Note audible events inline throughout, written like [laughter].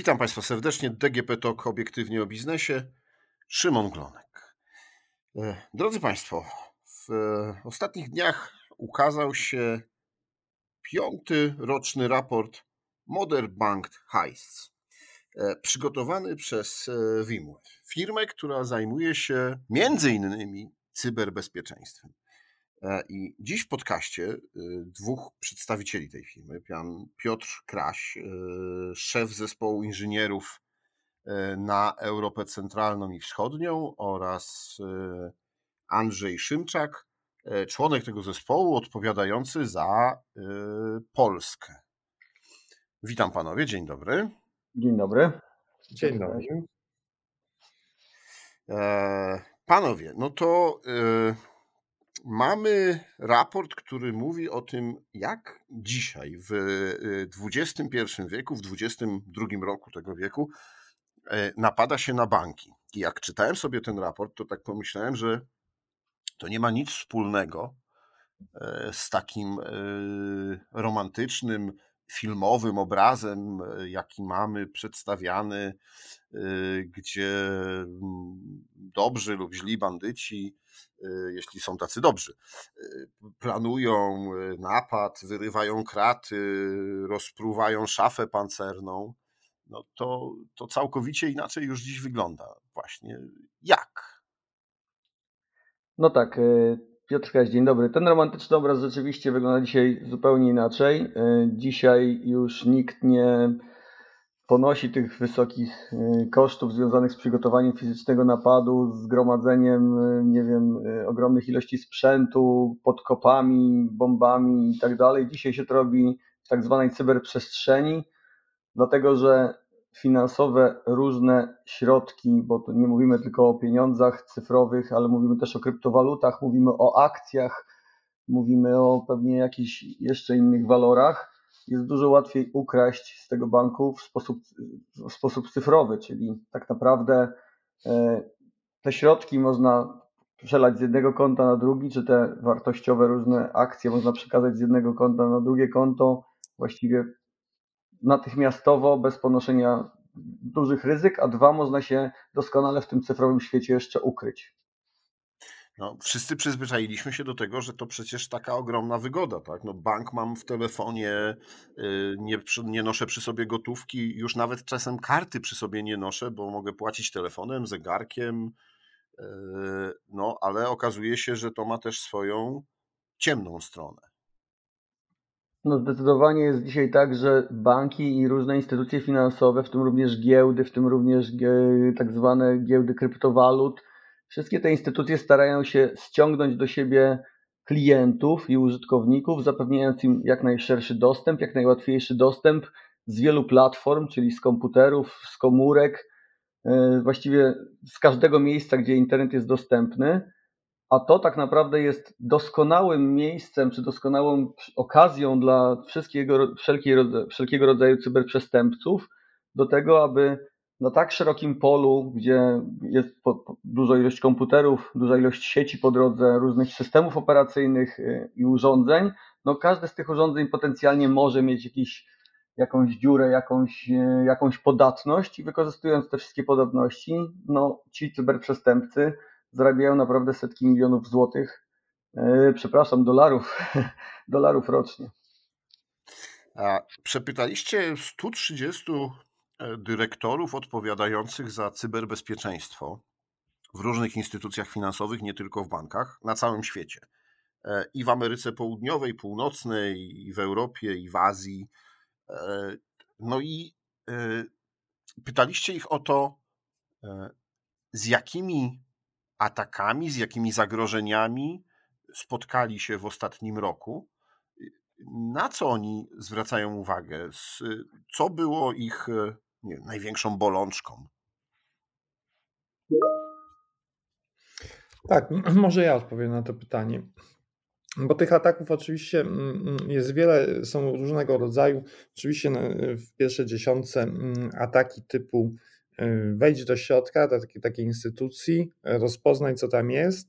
Witam Państwa serdecznie. DGP Talk obiektywnie o biznesie. Szymon Glonek. E, drodzy Państwo, w ostatnich dniach ukazał się piąty roczny raport Modern Bank Heists, e, przygotowany przez VMware, e, firmę, która zajmuje się między innymi cyberbezpieczeństwem. E, I dziś w podcaście y, dwóch przedstawicieli tej firmy, pan Piotr Kraś, y, szef zespołu inżynierów y, na Europę Centralną i Wschodnią oraz Andrzej Szymczak, członek tego zespołu odpowiadający za Polskę. Witam panowie, dzień dobry. Dzień dobry. Dzień dobry. E, panowie, no to mamy raport, który mówi o tym, jak dzisiaj w XXI y, wieku, w XXI roku tego wieku e, napada się na banki. I jak czytałem sobie ten raport, to tak pomyślałem, że to nie ma nic wspólnego e, z takim e, romantycznym, filmowym obrazem, jaki mamy przedstawiany, gdzie mm, dobrzy lub źli bandyci Y, jeśli są tacy dobrzy. Planują napad, wyrywają kraty, rozpruwają szafę pancerną. No to, to całkowicie inaczej już dziś wygląda. Właśnie jak? No tak, Piotr Kaś, dzień dobry. Ten romantyczny obraz rzeczywiście wygląda dzisiaj zupełnie inaczej. Dzisiaj już nikt nie ponosi tych wysokich y, kosztów związanych z przygotowaniem fizycznego napadu, z gromadzeniem, y, nie wiem, ogromnych ilości sprzętu, podkopami, bombami i tak dalej. Dzisiaj się to robi w tak zwanej cyberprzestrzeni, dlatego że finansowe różne środki, bo tu nie mówimy tylko o pieniądzach cyfrowych, ale mówimy też o kryptowalutach, mówimy o akcjach, mówimy o pewnie jakichś jeszcze innych walorach. Jest dużo łatwiej ukraść z tego banku w sposób, w sposób cyfrowy, czyli tak naprawdę e, te środki można przelać z jednego konta na drugi, czy te wartościowe różne akcje można przekazać z jednego konta na drugie konto. Właściwie natychmiastowo, bez ponoszenia dużych ryzyk, a dwa można się doskonale w tym cyfrowym świecie jeszcze ukryć. No, wszyscy przyzwyczailiśmy się do tego, że to przecież taka ogromna wygoda, tak? No, bank mam w telefonie, y, nie, nie noszę przy sobie gotówki, już nawet czasem karty przy sobie nie noszę, bo mogę płacić telefonem, zegarkiem, y, no, ale okazuje się, że to ma też swoją ciemną stronę. No zdecydowanie jest dzisiaj tak, że banki i różne instytucje finansowe, w tym również giełdy, w tym również tak zwane giełdy kryptowalut, Wszystkie te instytucje starają się ściągnąć do siebie klientów i użytkowników, zapewniając im jak najszerszy dostęp, jak najłatwiejszy dostęp z wielu platform, czyli z komputerów, z komórek, e, właściwie z każdego miejsca, gdzie internet jest dostępny. A to tak naprawdę jest doskonałym miejscem, czy doskonałą okazją dla wszystkiego, wszelkiego rodzaju cyberprzestępców do tego, aby na tak szerokim polu, gdzie jest duża ilość komputerów, duża ilość sieci po drodze, różnych systemów operacyjnych y, i urządzeń, no każde z tych urządzeń potencjalnie może mieć jakiś, jakąś dziurę, jakąś, y, jakąś podatność i wykorzystując te wszystkie podatności, no ci cyberprzestępcy zarabiają naprawdę setki milionów złotych, yy, przepraszam, dolarów, [laughs] dolarów rocznie. A przepytaliście 130 E, dyrektorów odpowiadających za cyberbezpieczeństwo w różnych instytucjach finansowych, nie tylko w bankach, na całym świecie. E, I w Ameryce Południowej, Północnej, i w Europie, i w Azji. E, no i pytaliście ich o to, z jakimi atakami, z jakimi zagrożeniami spotkali się w ostatnim roku. Na co oni zwracają uwagę? Co było ich wiem, największą bolączką? Tak, [clears throat] może ja odpowiem na to pytanie. Bo tych ataków oczywiście jest wiele, są różnego rodzaju. Oczywiście w pierwszej dziesiątce ataki typu y, wejdź do środka do takiej, takiej instytucji, rozpoznaj co tam jest,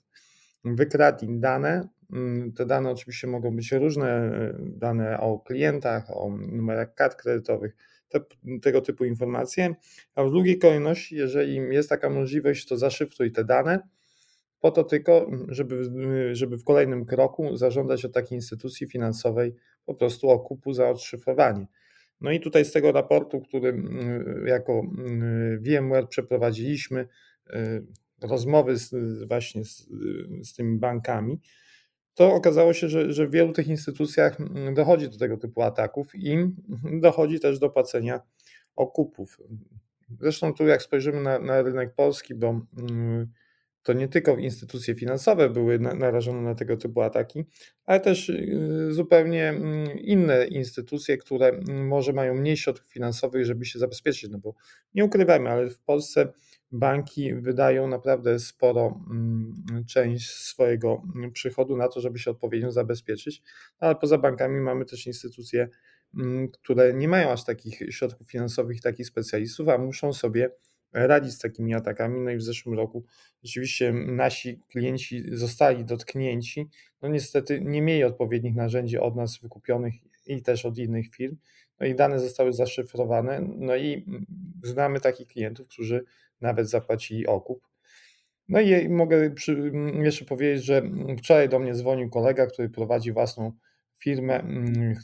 wykradnij dane. Te dane oczywiście mogą być różne, y, dane o klientach, o numerach kart kredytowych, te, tego typu informacje, a w drugiej kolejności, jeżeli jest taka możliwość, to zaszyfruj te dane, po to tylko, żeby, żeby w kolejnym kroku zażądać od takiej instytucji finansowej po prostu okupu za odszyfrowanie. No i tutaj z tego raportu, który jako VMware przeprowadziliśmy, rozmowy z, właśnie z, z tymi bankami, to okazało się, że, że w wielu tych instytucjach dochodzi do tego typu ataków i dochodzi też do płacenia okupów. Zresztą tu jak spojrzymy na, na rynek polski, bo to nie tylko instytucje finansowe były narażone na tego typu ataki, ale też y, zupełnie mm, inne instytucje, które mm, może mają mniej środków finansowych, żeby się zabezpieczyć. No bo nie ukrywajmy, ale w Polsce banki wydają naprawdę sporo mm, część swojego przychodu na to, żeby się odpowiednio zabezpieczyć, ale poza bankami mamy też instytucje, które nie mają aż takich środków finansowych, takich specjalistów, a muszą sobie radzić z takimi atakami. No i w zeszłym roku rzeczywiście nasi klienci zostali dotknięci. No niestety nie mieli odpowiednich narzędzi od nas wykupionych i też od innych firm. No i dane zostały zaszyfrowane. No i znamy takich klientów, którzy nawet zapłacili okup. No i mogę przy, jeszcze powiedzieć, że wczoraj do mnie dzwonił kolega, który prowadzi własną firmę. Mm,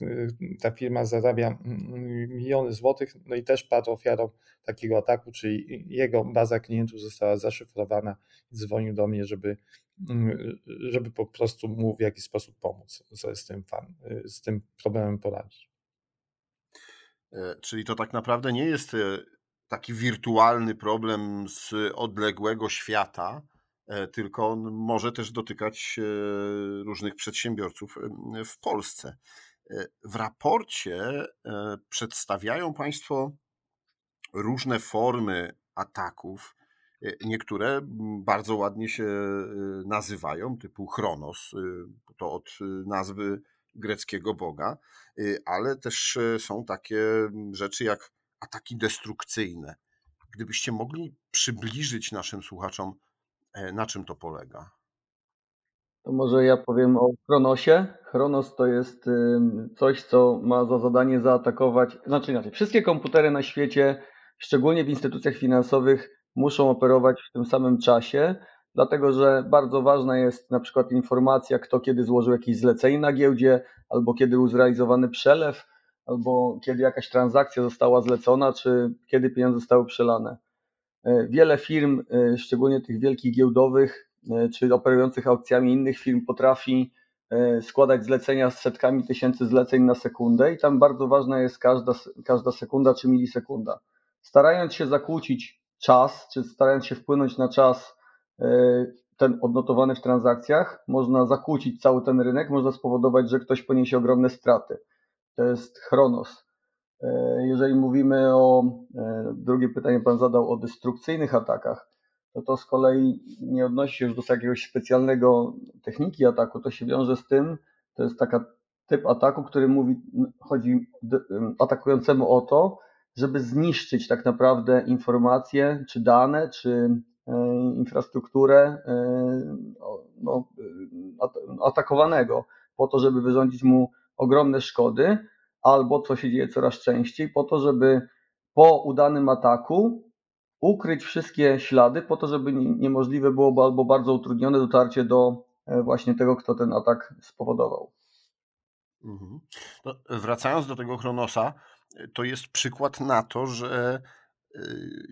ta firma zarabia mm, miliony złotych, no i też padł ofiarą takiego ataku, czyli jego baza klientów została zaszyfrowana dzwonił do mnie, żeby, mm, żeby po prostu mu w jakiś sposób pomóc z tym, fan, z tym problemem poradzić. E, czyli to tak naprawdę nie jest e, taki wirtualny problem z odległego świata, tylko on może też dotykać e, różnych przedsiębiorców e, w Polsce. W raporcie przedstawiają Państwo różne formy ataków. Niektóre bardzo ładnie się nazywają, typu Chronos, to od nazwy greckiego boga, ale też są takie rzeczy jak ataki destrukcyjne. Gdybyście mogli przybliżyć naszym słuchaczom, E, na czym to polega? To może ja powiem o Chronosie. Chronos to jest coś, co ma za zadanie zaatakować, znaczy inaczej, wszystkie komputery na świecie, szczególnie w instytucjach finansowych, muszą operować w tym samym czasie, dlatego że bardzo ważna jest na przykład informacja, kto kiedy złożył jakieś zlecenie na giełdzie, albo kiedy był zrealizowany przelew, albo kiedy jakaś transakcja została zlecona, czy kiedy pieniądze zostały przelane. E, wiele firm, e, szczególnie tych wielkich giełdowych, e, czy operujących aukcjami innych firm, potrafi składać zlecenia z setkami tysięcy zleceń na sekundę i tam bardzo ważna jest każda, każda sekunda czy milisekunda. Starając się zakłócić czas, czy starając się wpłynąć na czas ten odnotowany w transakcjach, można zakłócić cały ten rynek, można spowodować, że ktoś poniesie ogromne straty. To jest chronos. E, jeżeli mówimy o, e, drugie pytanie Pan zadał o destrukcyjnych atakach, to to z kolei nie odnosi się już do jakiegoś specjalnego techniki ataku, to się wiąże z tym, to jest taka typ ataku, który mówi, chodzi atakującemu o to, żeby zniszczyć tak naprawdę informacje, czy dane, czy e, infrastrukturę no, atakowanego, po to, żeby wyrządzić mu ogromne szkody, albo co się dzieje coraz częściej, po to, żeby po udanym ataku ukryć wszystkie ślady, po to, żeby niemożliwe było albo bardzo utrudnione dotarcie do e, właśnie tego, kto ten atak spowodował. Mhm. No, wracając do tego Chronosa, to jest przykład na to, że e,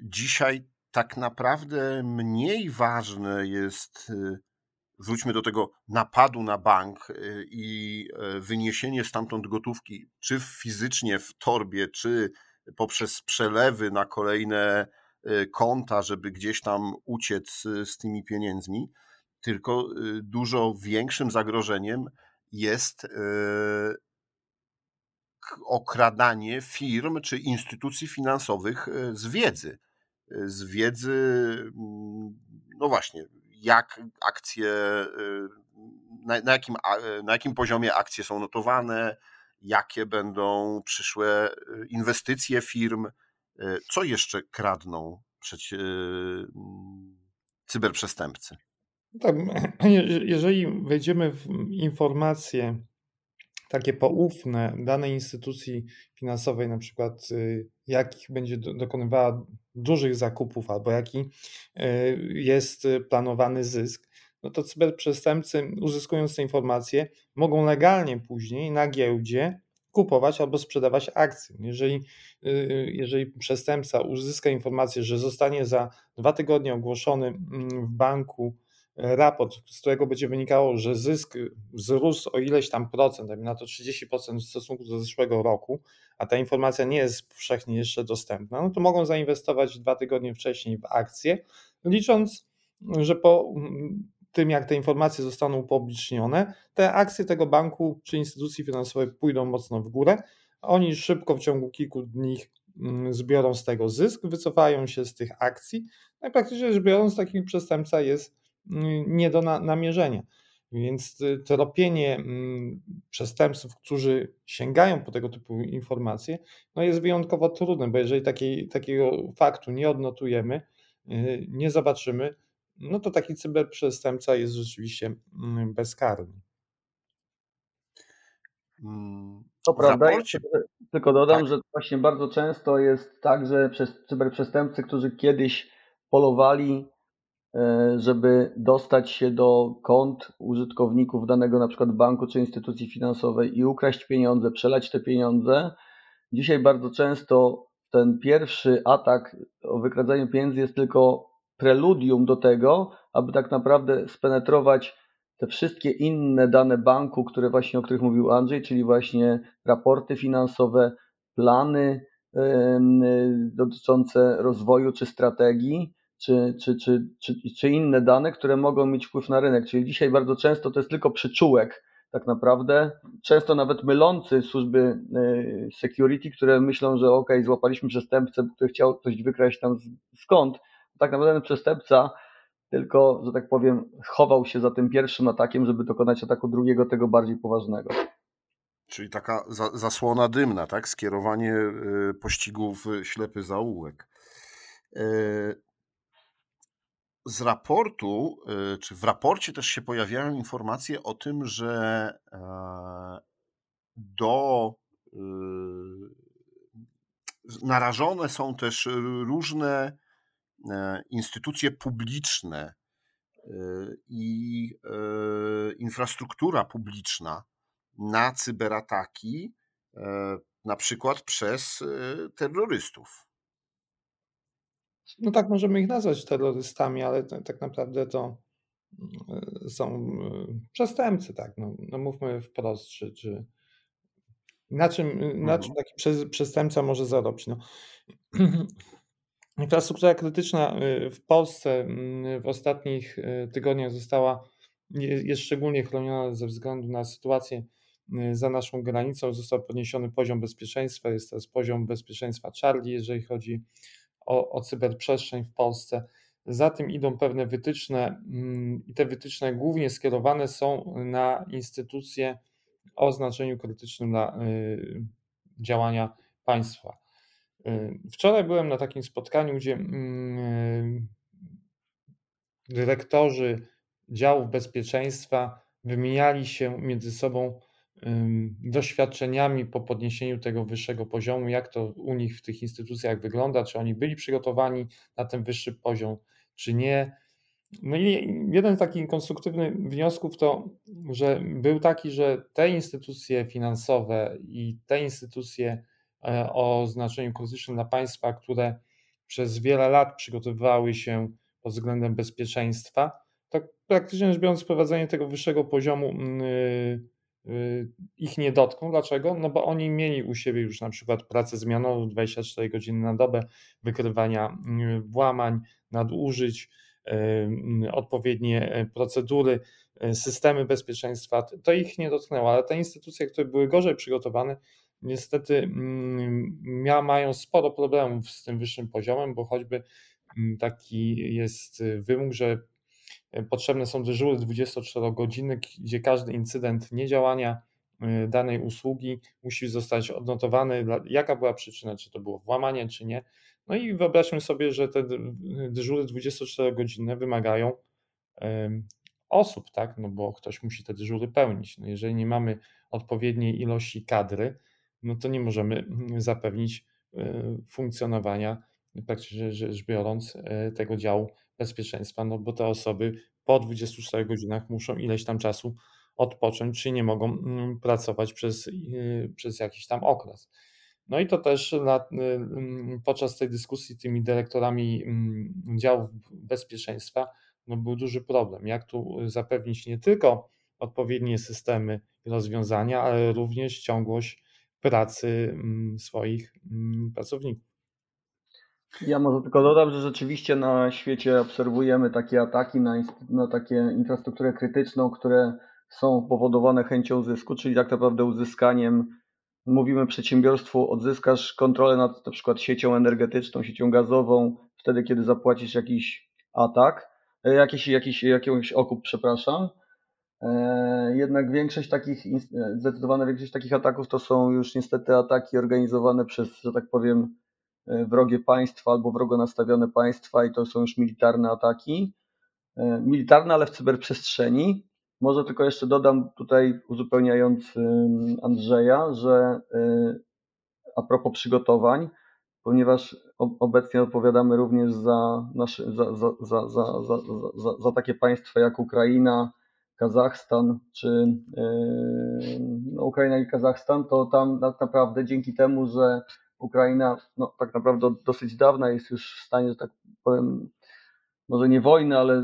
dzisiaj tak naprawdę mniej ważne jest e, wróćmy do tego napadu na bank y, i e, wyniesienie stamtąd gotówki, czy fizycznie w torbie, czy poprzez przelewy na kolejne e, konta, żeby gdzieś tam uciec z tymi pieniędzmi, tylko y, dużo większym zagrożeniem jest okradanie firm czy instytucji finansowych z wiedzy. Z wiedzy, mm, no właśnie, jak akcje, y, na, na, jakim, na jakim poziomie akcje są notowane, jakie będą przyszłe y, inwestycje firm, y, co jeszcze kradną przecie, cyberprzestępcy. Tak, [clears throat] jeżeli wejdziemy w informacje takie poufne danej instytucji finansowej, na przykład jakich będzie dokonywała dużych zakupów albo jaki y, jest planowany zysk, no to cyberprzestępcy uzyskując te informacje mogą legalnie później na giełdzie kupować albo sprzedawać akcje. Jeżeli, jeżeli przestępca uzyska informację, że zostanie za dwa tygodnie ogłoszony mm, w banku raport, z którego będzie wynikało, że zysk wzrósł o ileś tam procent, na to 30% w stosunku do zeszłego roku, a ta informacja nie jest powszechnie jeszcze dostępna, no to mogą zainwestować dwa tygodnie wcześniej w akcje, licząc, że po tym, jak te informacje zostaną upublicznione, te akcje tego banku czy instytucji finansowej pójdą mocno w górę. Oni szybko w ciągu kilku dni mm, zbiorą z tego zysk, wycofają się z tych akcji. No i praktycznie rzecz biorąc, taki przestępca jest nie do namierzenia. Więc tropienie mm, przestępców, którzy sięgają po tego typu informacje, no jest wyjątkowo trudne, bo jeżeli takiej, takiego faktu nie odnotujemy, y, nie zobaczymy, no to taki cyberprzestępca jest rzeczywiście mm, bezkarny. Mm, to prawda, tylko dodam, tak. że właśnie bardzo często jest tak, że przez cyberprzestępcy, którzy kiedyś polowali żeby dostać się do kont użytkowników danego na przykład banku czy instytucji finansowej i ukraść pieniądze, przelać te pieniądze. Dzisiaj bardzo często ten pierwszy atak o wykradzanie pieniędzy jest tylko preludium do tego, aby tak naprawdę spenetrować te wszystkie inne dane banku, które właśnie o których mówił Andrzej, czyli właśnie raporty finansowe, plany dotyczące rozwoju czy strategii czy, czy, czy, czy, inne dane, które mogą mieć wpływ na rynek. Czyli dzisiaj bardzo często to jest tylko przyczółek tak naprawdę, często nawet mylący służby y, security, które myślą, że ok, złapaliśmy przestępcę, który chciał coś wykraść tam skąd. Tak naprawdę przestępca tylko, że tak powiem, chował się za tym pierwszym atakiem, żeby dokonać ataku drugiego, tego bardziej poważnego. Czyli taka za, zasłona dymna, tak? Skierowanie y, pościgów ślepy zaułek. Z raportu, y, czy w raporcie też się pojawiają informacje o tym, że e, do y, narażone są też różne e, instytucje publiczne y, i e, infrastruktura publiczna na cyberataki, na przykład przez terrorystów. No tak, możemy ich nazwać terrorystami, ale tak naprawdę to mm, są y, przestępcy, tak. No, no mówmy wprost, czy, czy na czym, na czym mhm. taki przestępca może zarobić? No. [clears throat] Infrastruktura krytyczna w Polsce mm, w ostatnich tygodniach została, jest szczególnie chroniona ze względu na sytuację za naszą granicą. Został podniesiony poziom bezpieczeństwa, jest teraz poziom bezpieczeństwa Charlie, jeżeli chodzi o, o cyberprzestrzeń w Polsce. Za tym idą pewne wytyczne mm, i te wytyczne głównie skierowane są na instytucje o znaczeniu krytycznym dla y, działania państwa. Y, wczoraj byłem na takim spotkaniu, gdzie mm, y, dyrektorzy działów bezpieczeństwa wymieniali się między sobą doświadczeniami po podniesieniu tego wyższego poziomu, jak to u nich w tych instytucjach wygląda, czy oni byli przygotowani na ten wyższy poziom, czy nie. No i jeden z takich konstruktywnych wniosków to, że był taki, że te instytucje finansowe i te instytucje e, o znaczeniu krytycznym dla państwa, które przez wiele lat przygotowywały się pod względem bezpieczeństwa, to praktycznie rzecz biorąc, wprowadzenie tego wyższego poziomu Y, ich nie dotkną. Dlaczego? No bo oni mieli u siebie już na przykład pracę zmianową 24 godziny na dobę, wykrywania y, włamań, nadużyć, y, odpowiednie procedury, systemy bezpieczeństwa. To ich nie dotknęło, ale te instytucje, które były gorzej przygotowane, niestety mm, mają sporo problemów z tym wyższym poziomem, bo choćby mm, taki jest wymóg, że Potrzebne są dyżury 24 godziny, gdzie każdy incydent niedziałania y, danej usługi musi zostać odnotowany, jaka była przyczyna, czy to było włamanie, czy nie. No i wyobraźmy sobie, że te dyżury 24 godziny wymagają osób, tak? No bo ktoś musi te dyżury pełnić. No jeżeli nie mamy odpowiedniej ilości kadry, no to nie możemy mm, zapewnić funkcjonowania, praktycznie rzecz biorąc, tego działu bezpieczeństwa, no bo te osoby po 24 godzinach muszą ileś tam czasu odpocząć, czy nie mogą mm, pracować przez, y, przez jakiś tam okres. No i to też na, y, mm, podczas tej dyskusji tymi dyrektorami mm, działów bezpieczeństwa no był duży problem. Jak tu zapewnić nie tylko odpowiednie systemy i rozwiązania, ale również ciągłość pracy swoich pracowników. Ja może tylko dodam, że rzeczywiście na świecie obserwujemy takie ataki na, na takie infrastrukturę krytyczną, które są powodowane chęcią zysku, czyli tak naprawdę uzyskaniem, mówimy przedsiębiorstwu, odzyskasz kontrolę nad na przykład siecią energetyczną, siecią gazową, wtedy kiedy zapłacisz jakiś atak, e, jakiś, jakiś, jakiś okup, przepraszam. E, jednak większość takich, e, zdecydowana większość takich ataków to są już niestety ataki organizowane przez, że tak powiem, wrogie państwa albo wrogo nastawione państwa i to są już militarne ataki. Militarne, ale w cyberprzestrzeni. Może tylko jeszcze dodam tutaj, uzupełniając Andrzeja, że y, a propos przygotowań, ponieważ obecnie odpowiadamy również za, nasze, za, za, za, za, za, za, takie państwa jak Ukraina, Kazachstan, czy no Ukraina i Kazachstan, to tam tak naprawdę dzięki temu, że Ukraina no, tak naprawdę dosyć dawna jest już w stanie, że tak powiem, może nie wojny, ale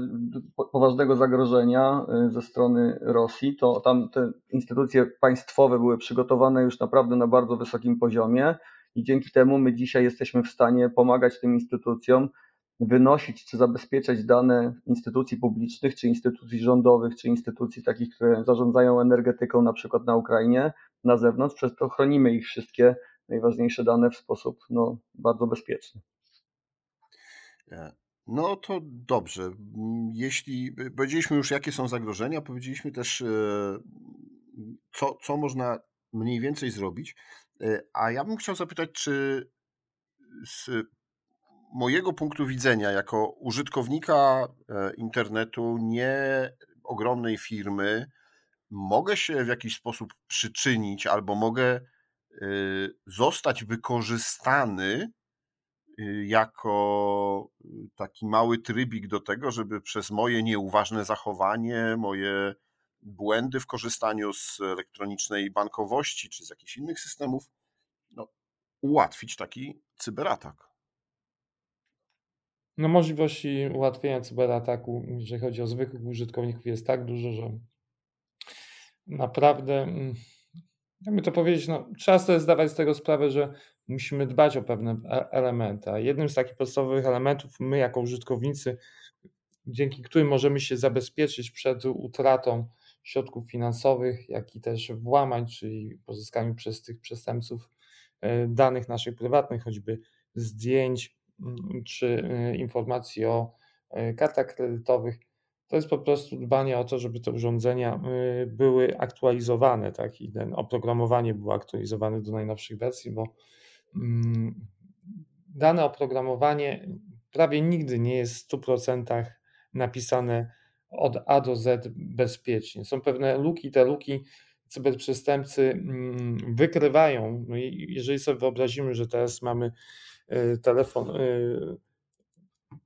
poważnego zagrożenia y, ze strony Rosji, to tam te instytucje państwowe były przygotowane już naprawdę na bardzo wysokim poziomie i dzięki temu my dzisiaj jesteśmy w stanie pomagać tym instytucjom wynosić czy zabezpieczać dane instytucji publicznych, czy instytucji rządowych, czy instytucji takich, które zarządzają energetyką na przykład na Ukrainie, na zewnątrz, przez to chronimy ich wszystkie najważniejsze dane w sposób no, bardzo bezpieczny. E, no to dobrze. Jeśli powiedzieliśmy już, jakie są zagrożenia, powiedzieliśmy też, e, co, co można mniej więcej zrobić. E, a ja bym chciał zapytać, czy z mojego punktu widzenia, jako użytkownika internetu, nie ogromnej firmy, mogę się w jakiś sposób przyczynić albo mogę zostać wykorzystany Y, jako y, taki mały trybik do tego, żeby przez moje nieuważne zachowanie, moje błędy w korzystaniu z elektronicznej bankowości czy z jakichś innych systemów, no, ułatwić taki cyberatak. No, możliwości ułatwienia cyberataku, jeżeli chodzi o zwykłych użytkowników, jest tak dużo, że naprawdę, mm, jakby to powiedzieć, no, trzeba sobie zdawać z tego sprawę, że musimy dbać o pewne e, elementy. A jednym z takich podstawowych elementów, my jako użytkownicy, dzięki którym możemy się zabezpieczyć przed utratą środków finansowych, jak i też włamań, czyli pozyskaniu przez tych przestępców e, danych naszych prywatnych, choćby zdjęć mm, czy e, informacji o kartach kredytowych, to jest po prostu dbanie o to, żeby te urządzenia były aktualizowane, tak, i ten oprogramowanie było aktualizowane do najnowszych wersji, bo Mm, dane oprogramowanie prawie nigdy nie jest w 100% napisane od A do Z bezpiecznie. Są pewne luki, te luki cyberprzestępcy mm, wykrywają. No jeżeli sobie wyobrazimy, że teraz mamy y, telefon, y,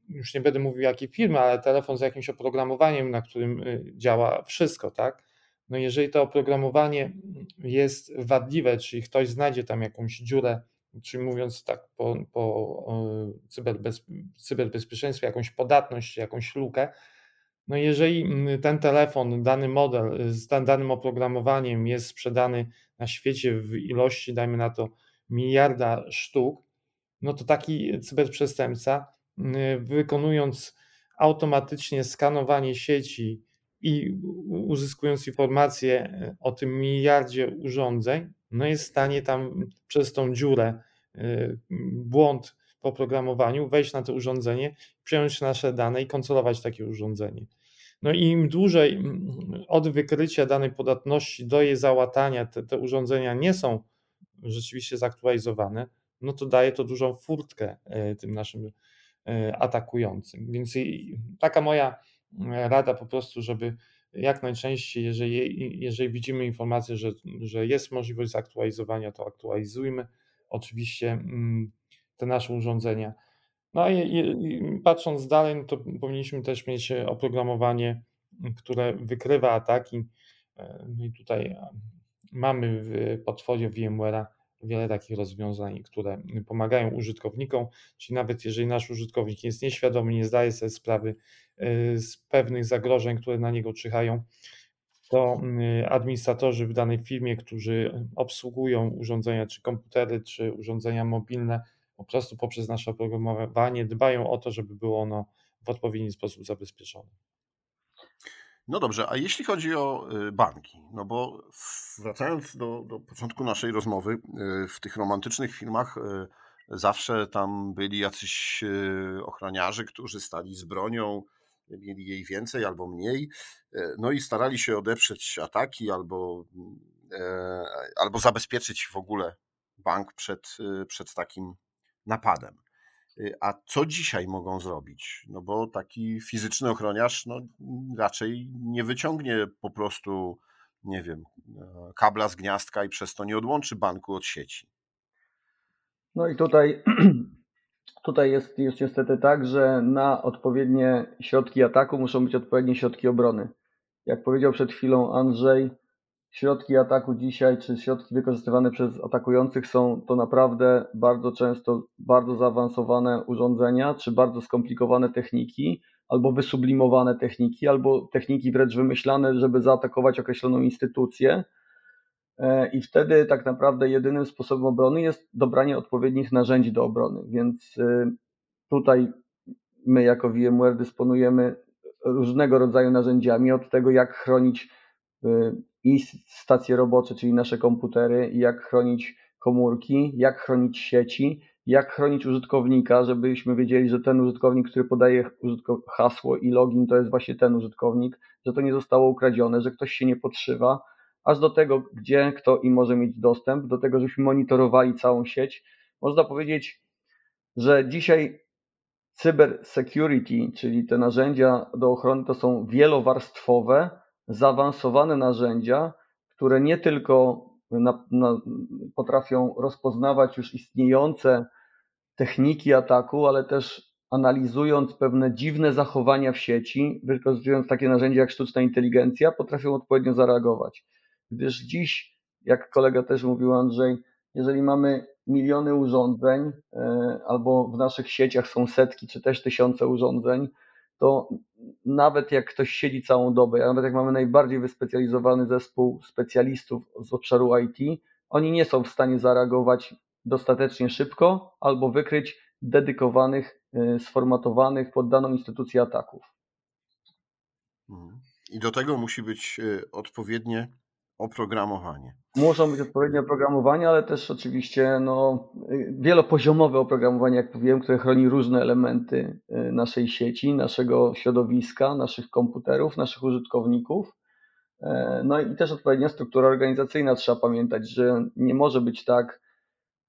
już nie będę mówił jakiej firmy, ale telefon z jakimś oprogramowaniem, na którym y, działa wszystko, tak? No jeżeli to oprogramowanie jest wadliwe, czyli ktoś znajdzie tam jakąś dziurę czyli mówiąc tak po, po cyberbez, cyberbezpieczeństwie, jakąś podatność, jakąś lukę, no jeżeli mm, ten telefon, dany model z danym oprogramowaniem jest sprzedany na świecie w ilości, dajmy na to, miliarda sztuk, no to taki cyberprzestępca, wykonując automatycznie skanowanie sieci i uzyskując informacje e, o tym miliardzie urządzeń, no jest w stanie tam przez tą dziurę, y, błąd w oprogramowaniu, wejść na to urządzenie, przejąć nasze dane i kontrolować takie urządzenie. No i im dłużej mm, od wykrycia danej podatności do jej załatania te, te urządzenia nie są rzeczywiście zaktualizowane, no to daje to dużą furtkę y, tym naszym y, atakującym. Więc taka moja rada po prostu, żeby jak najczęściej, jeżeli, jeżeli widzimy informację, że, że jest możliwość zaktualizowania, to aktualizujmy oczywiście mm, te nasze urządzenia. No i, i patrząc dalej, no to powinniśmy też mieć oprogramowanie, które wykrywa ataki. E, no i tutaj mamy w portfolio VMware'a wiele takich rozwiązań, które pomagają użytkownikom, czyli nawet jeżeli nasz użytkownik jest nieświadomy, nie zdaje sobie sprawy y, z pewnych zagrożeń, które na niego czyhają, to y, administratorzy w danej firmie, którzy obsługują urządzenia, czy komputery, czy urządzenia mobilne, po prostu poprzez nasze oprogramowanie dbają o to, żeby było ono w odpowiedni sposób zabezpieczone. No dobrze, a jeśli chodzi o y, banki, no bo wracając do, do początku naszej rozmowy, y, w tych romantycznych filmach y, zawsze tam byli jacyś ochroniarze, którzy stali z bronią, mieli jej więcej albo mniej, no i starali się odeprzeć ataki albo, albo zabezpieczyć w ogóle bank przed, przed takim napadem. Y, a co dzisiaj mogą zrobić? No bo taki fizyczny ochroniarz no, raczej nie wyciągnie po prostu, nie wiem, e, kabla z gniazdka i przez to nie odłączy banku od sieci. No i tutaj, [clears throat] tutaj jest, jest niestety tak, że na odpowiednie środki ataku muszą być odpowiednie środki obrony. Jak powiedział przed chwilą Andrzej, środki ataku dzisiaj, czy środki wykorzystywane przez atakujących są to naprawdę bardzo często bardzo zaawansowane urządzenia, czy bardzo skomplikowane techniki, albo wysublimowane techniki, albo techniki wręcz wymyślane, żeby zaatakować określoną instytucję. E, I wtedy tak naprawdę jedynym sposobem obrony jest dobranie odpowiednich narzędzi do obrony. Więc y, tutaj my jako VMware dysponujemy różnego rodzaju narzędziami, od tego jak chronić y, i stacje robocze, czyli nasze komputery, jak chronić komórki, jak chronić sieci, jak chronić użytkownika, żebyśmy wiedzieli, że ten użytkownik, który podaje hasło i login, to jest właśnie ten użytkownik, że to nie zostało ukradzione, że ktoś się nie podszywa, aż do tego, gdzie kto i może mieć dostęp, do tego, żebyśmy monitorowali całą sieć. Można powiedzieć, że dzisiaj cyber security, czyli te narzędzia do ochrony, to są wielowarstwowe, zaawansowane narzędzia, które nie tylko na, na, potrafią rozpoznawać już istniejące techniki ataku, ale też analizując pewne dziwne zachowania w sieci, wykorzystując takie narzędzia jak sztuczna inteligencja, potrafią odpowiednio zareagować. Gdyż dziś, jak kolega też mówił Andrzej, jeżeli mamy miliony urządzeń, e, albo w naszych sieciach są setki czy też tysiące urządzeń, to nawet jak ktoś siedzi całą dobę, nawet jak mamy najbardziej wyspecjalizowany zespół specjalistów z obszaru IT, oni nie są w stanie zareagować dostatecznie szybko albo wykryć dedykowanych, y, sformatowanych pod daną instytucję ataków. Mhm. I do tego musi być y, odpowiednie oprogramowanie. Muszą być odpowiednie oprogramowanie, ale też oczywiście no, wielopoziomowe oprogramowanie, jak mówiłem, które chroni różne elementy y, naszej sieci, naszego środowiska, naszych komputerów, naszych użytkowników. E, no i też odpowiednia struktura organizacyjna. Trzeba pamiętać, że nie może być tak,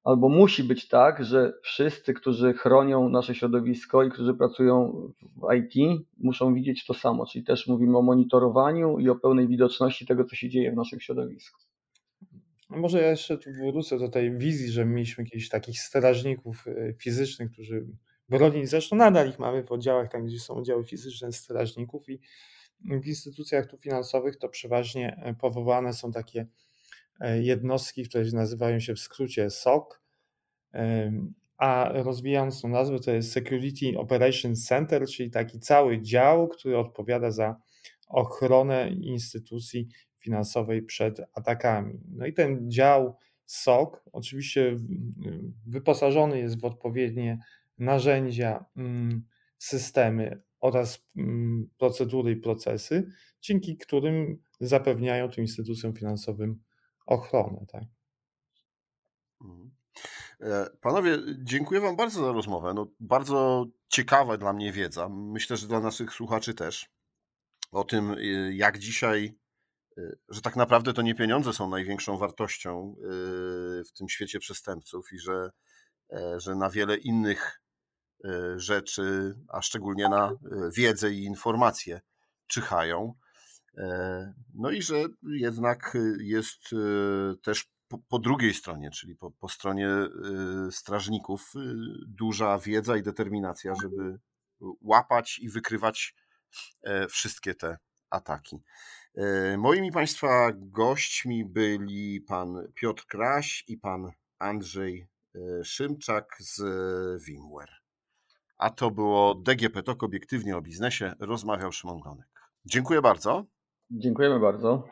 albo musi być tak, że wszyscy, którzy chronią nasze środowisko i którzy pracują w IT, muszą widzieć to samo. Czyli też mówimy o monitorowaniu i o pełnej widoczności tego, co się dzieje w naszym środowisku. Może ja jeszcze tu wrócę do tej wizji, że mieliśmy jakichś takich strażników e, fizycznych, którzy bronili, zresztą nadal ich mamy w oddziałach, tam gdzie są oddziały fizyczne strażników i w instytucjach tu finansowych to przeważnie e, powołane są takie jednostki, które nazywają się w skrócie SOC, a rozwijając tą nazwę to jest Security Operations Center, czyli taki cały dział, który odpowiada za ochronę instytucji finansowej przed atakami. No i ten dział SOC oczywiście wyposażony jest w odpowiednie narzędzia, mm, systemy oraz mm, procedury i procesy, dzięki którym zapewniają tym instytucjom finansowym ochronę. Tak? Mhm. E, panowie, dziękuję Wam bardzo za rozmowę. No, bardzo ciekawa dla mnie wiedza. Myślę, że dla naszych słuchaczy też. O tym, y, jak dzisiaj Y, że tak naprawdę to nie pieniądze są największą wartością y, w tym świecie przestępców i że, e, że na wiele innych y, rzeczy, a szczególnie na wiedzę i informacje, czyhają. No i że jednak jest też po, po drugiej stronie, czyli po, po stronie strażników, duża wiedza i determinacja, żeby łapać i wykrywać wszystkie te ataki. Moimi Państwa gośćmi byli pan Piotr Kraś i pan Andrzej Szymczak z VMware. A to było DGP TOK obiektywnie o biznesie. Rozmawiał Szymon Glonek. Dziękuję bardzo. Dziękujemy bardzo.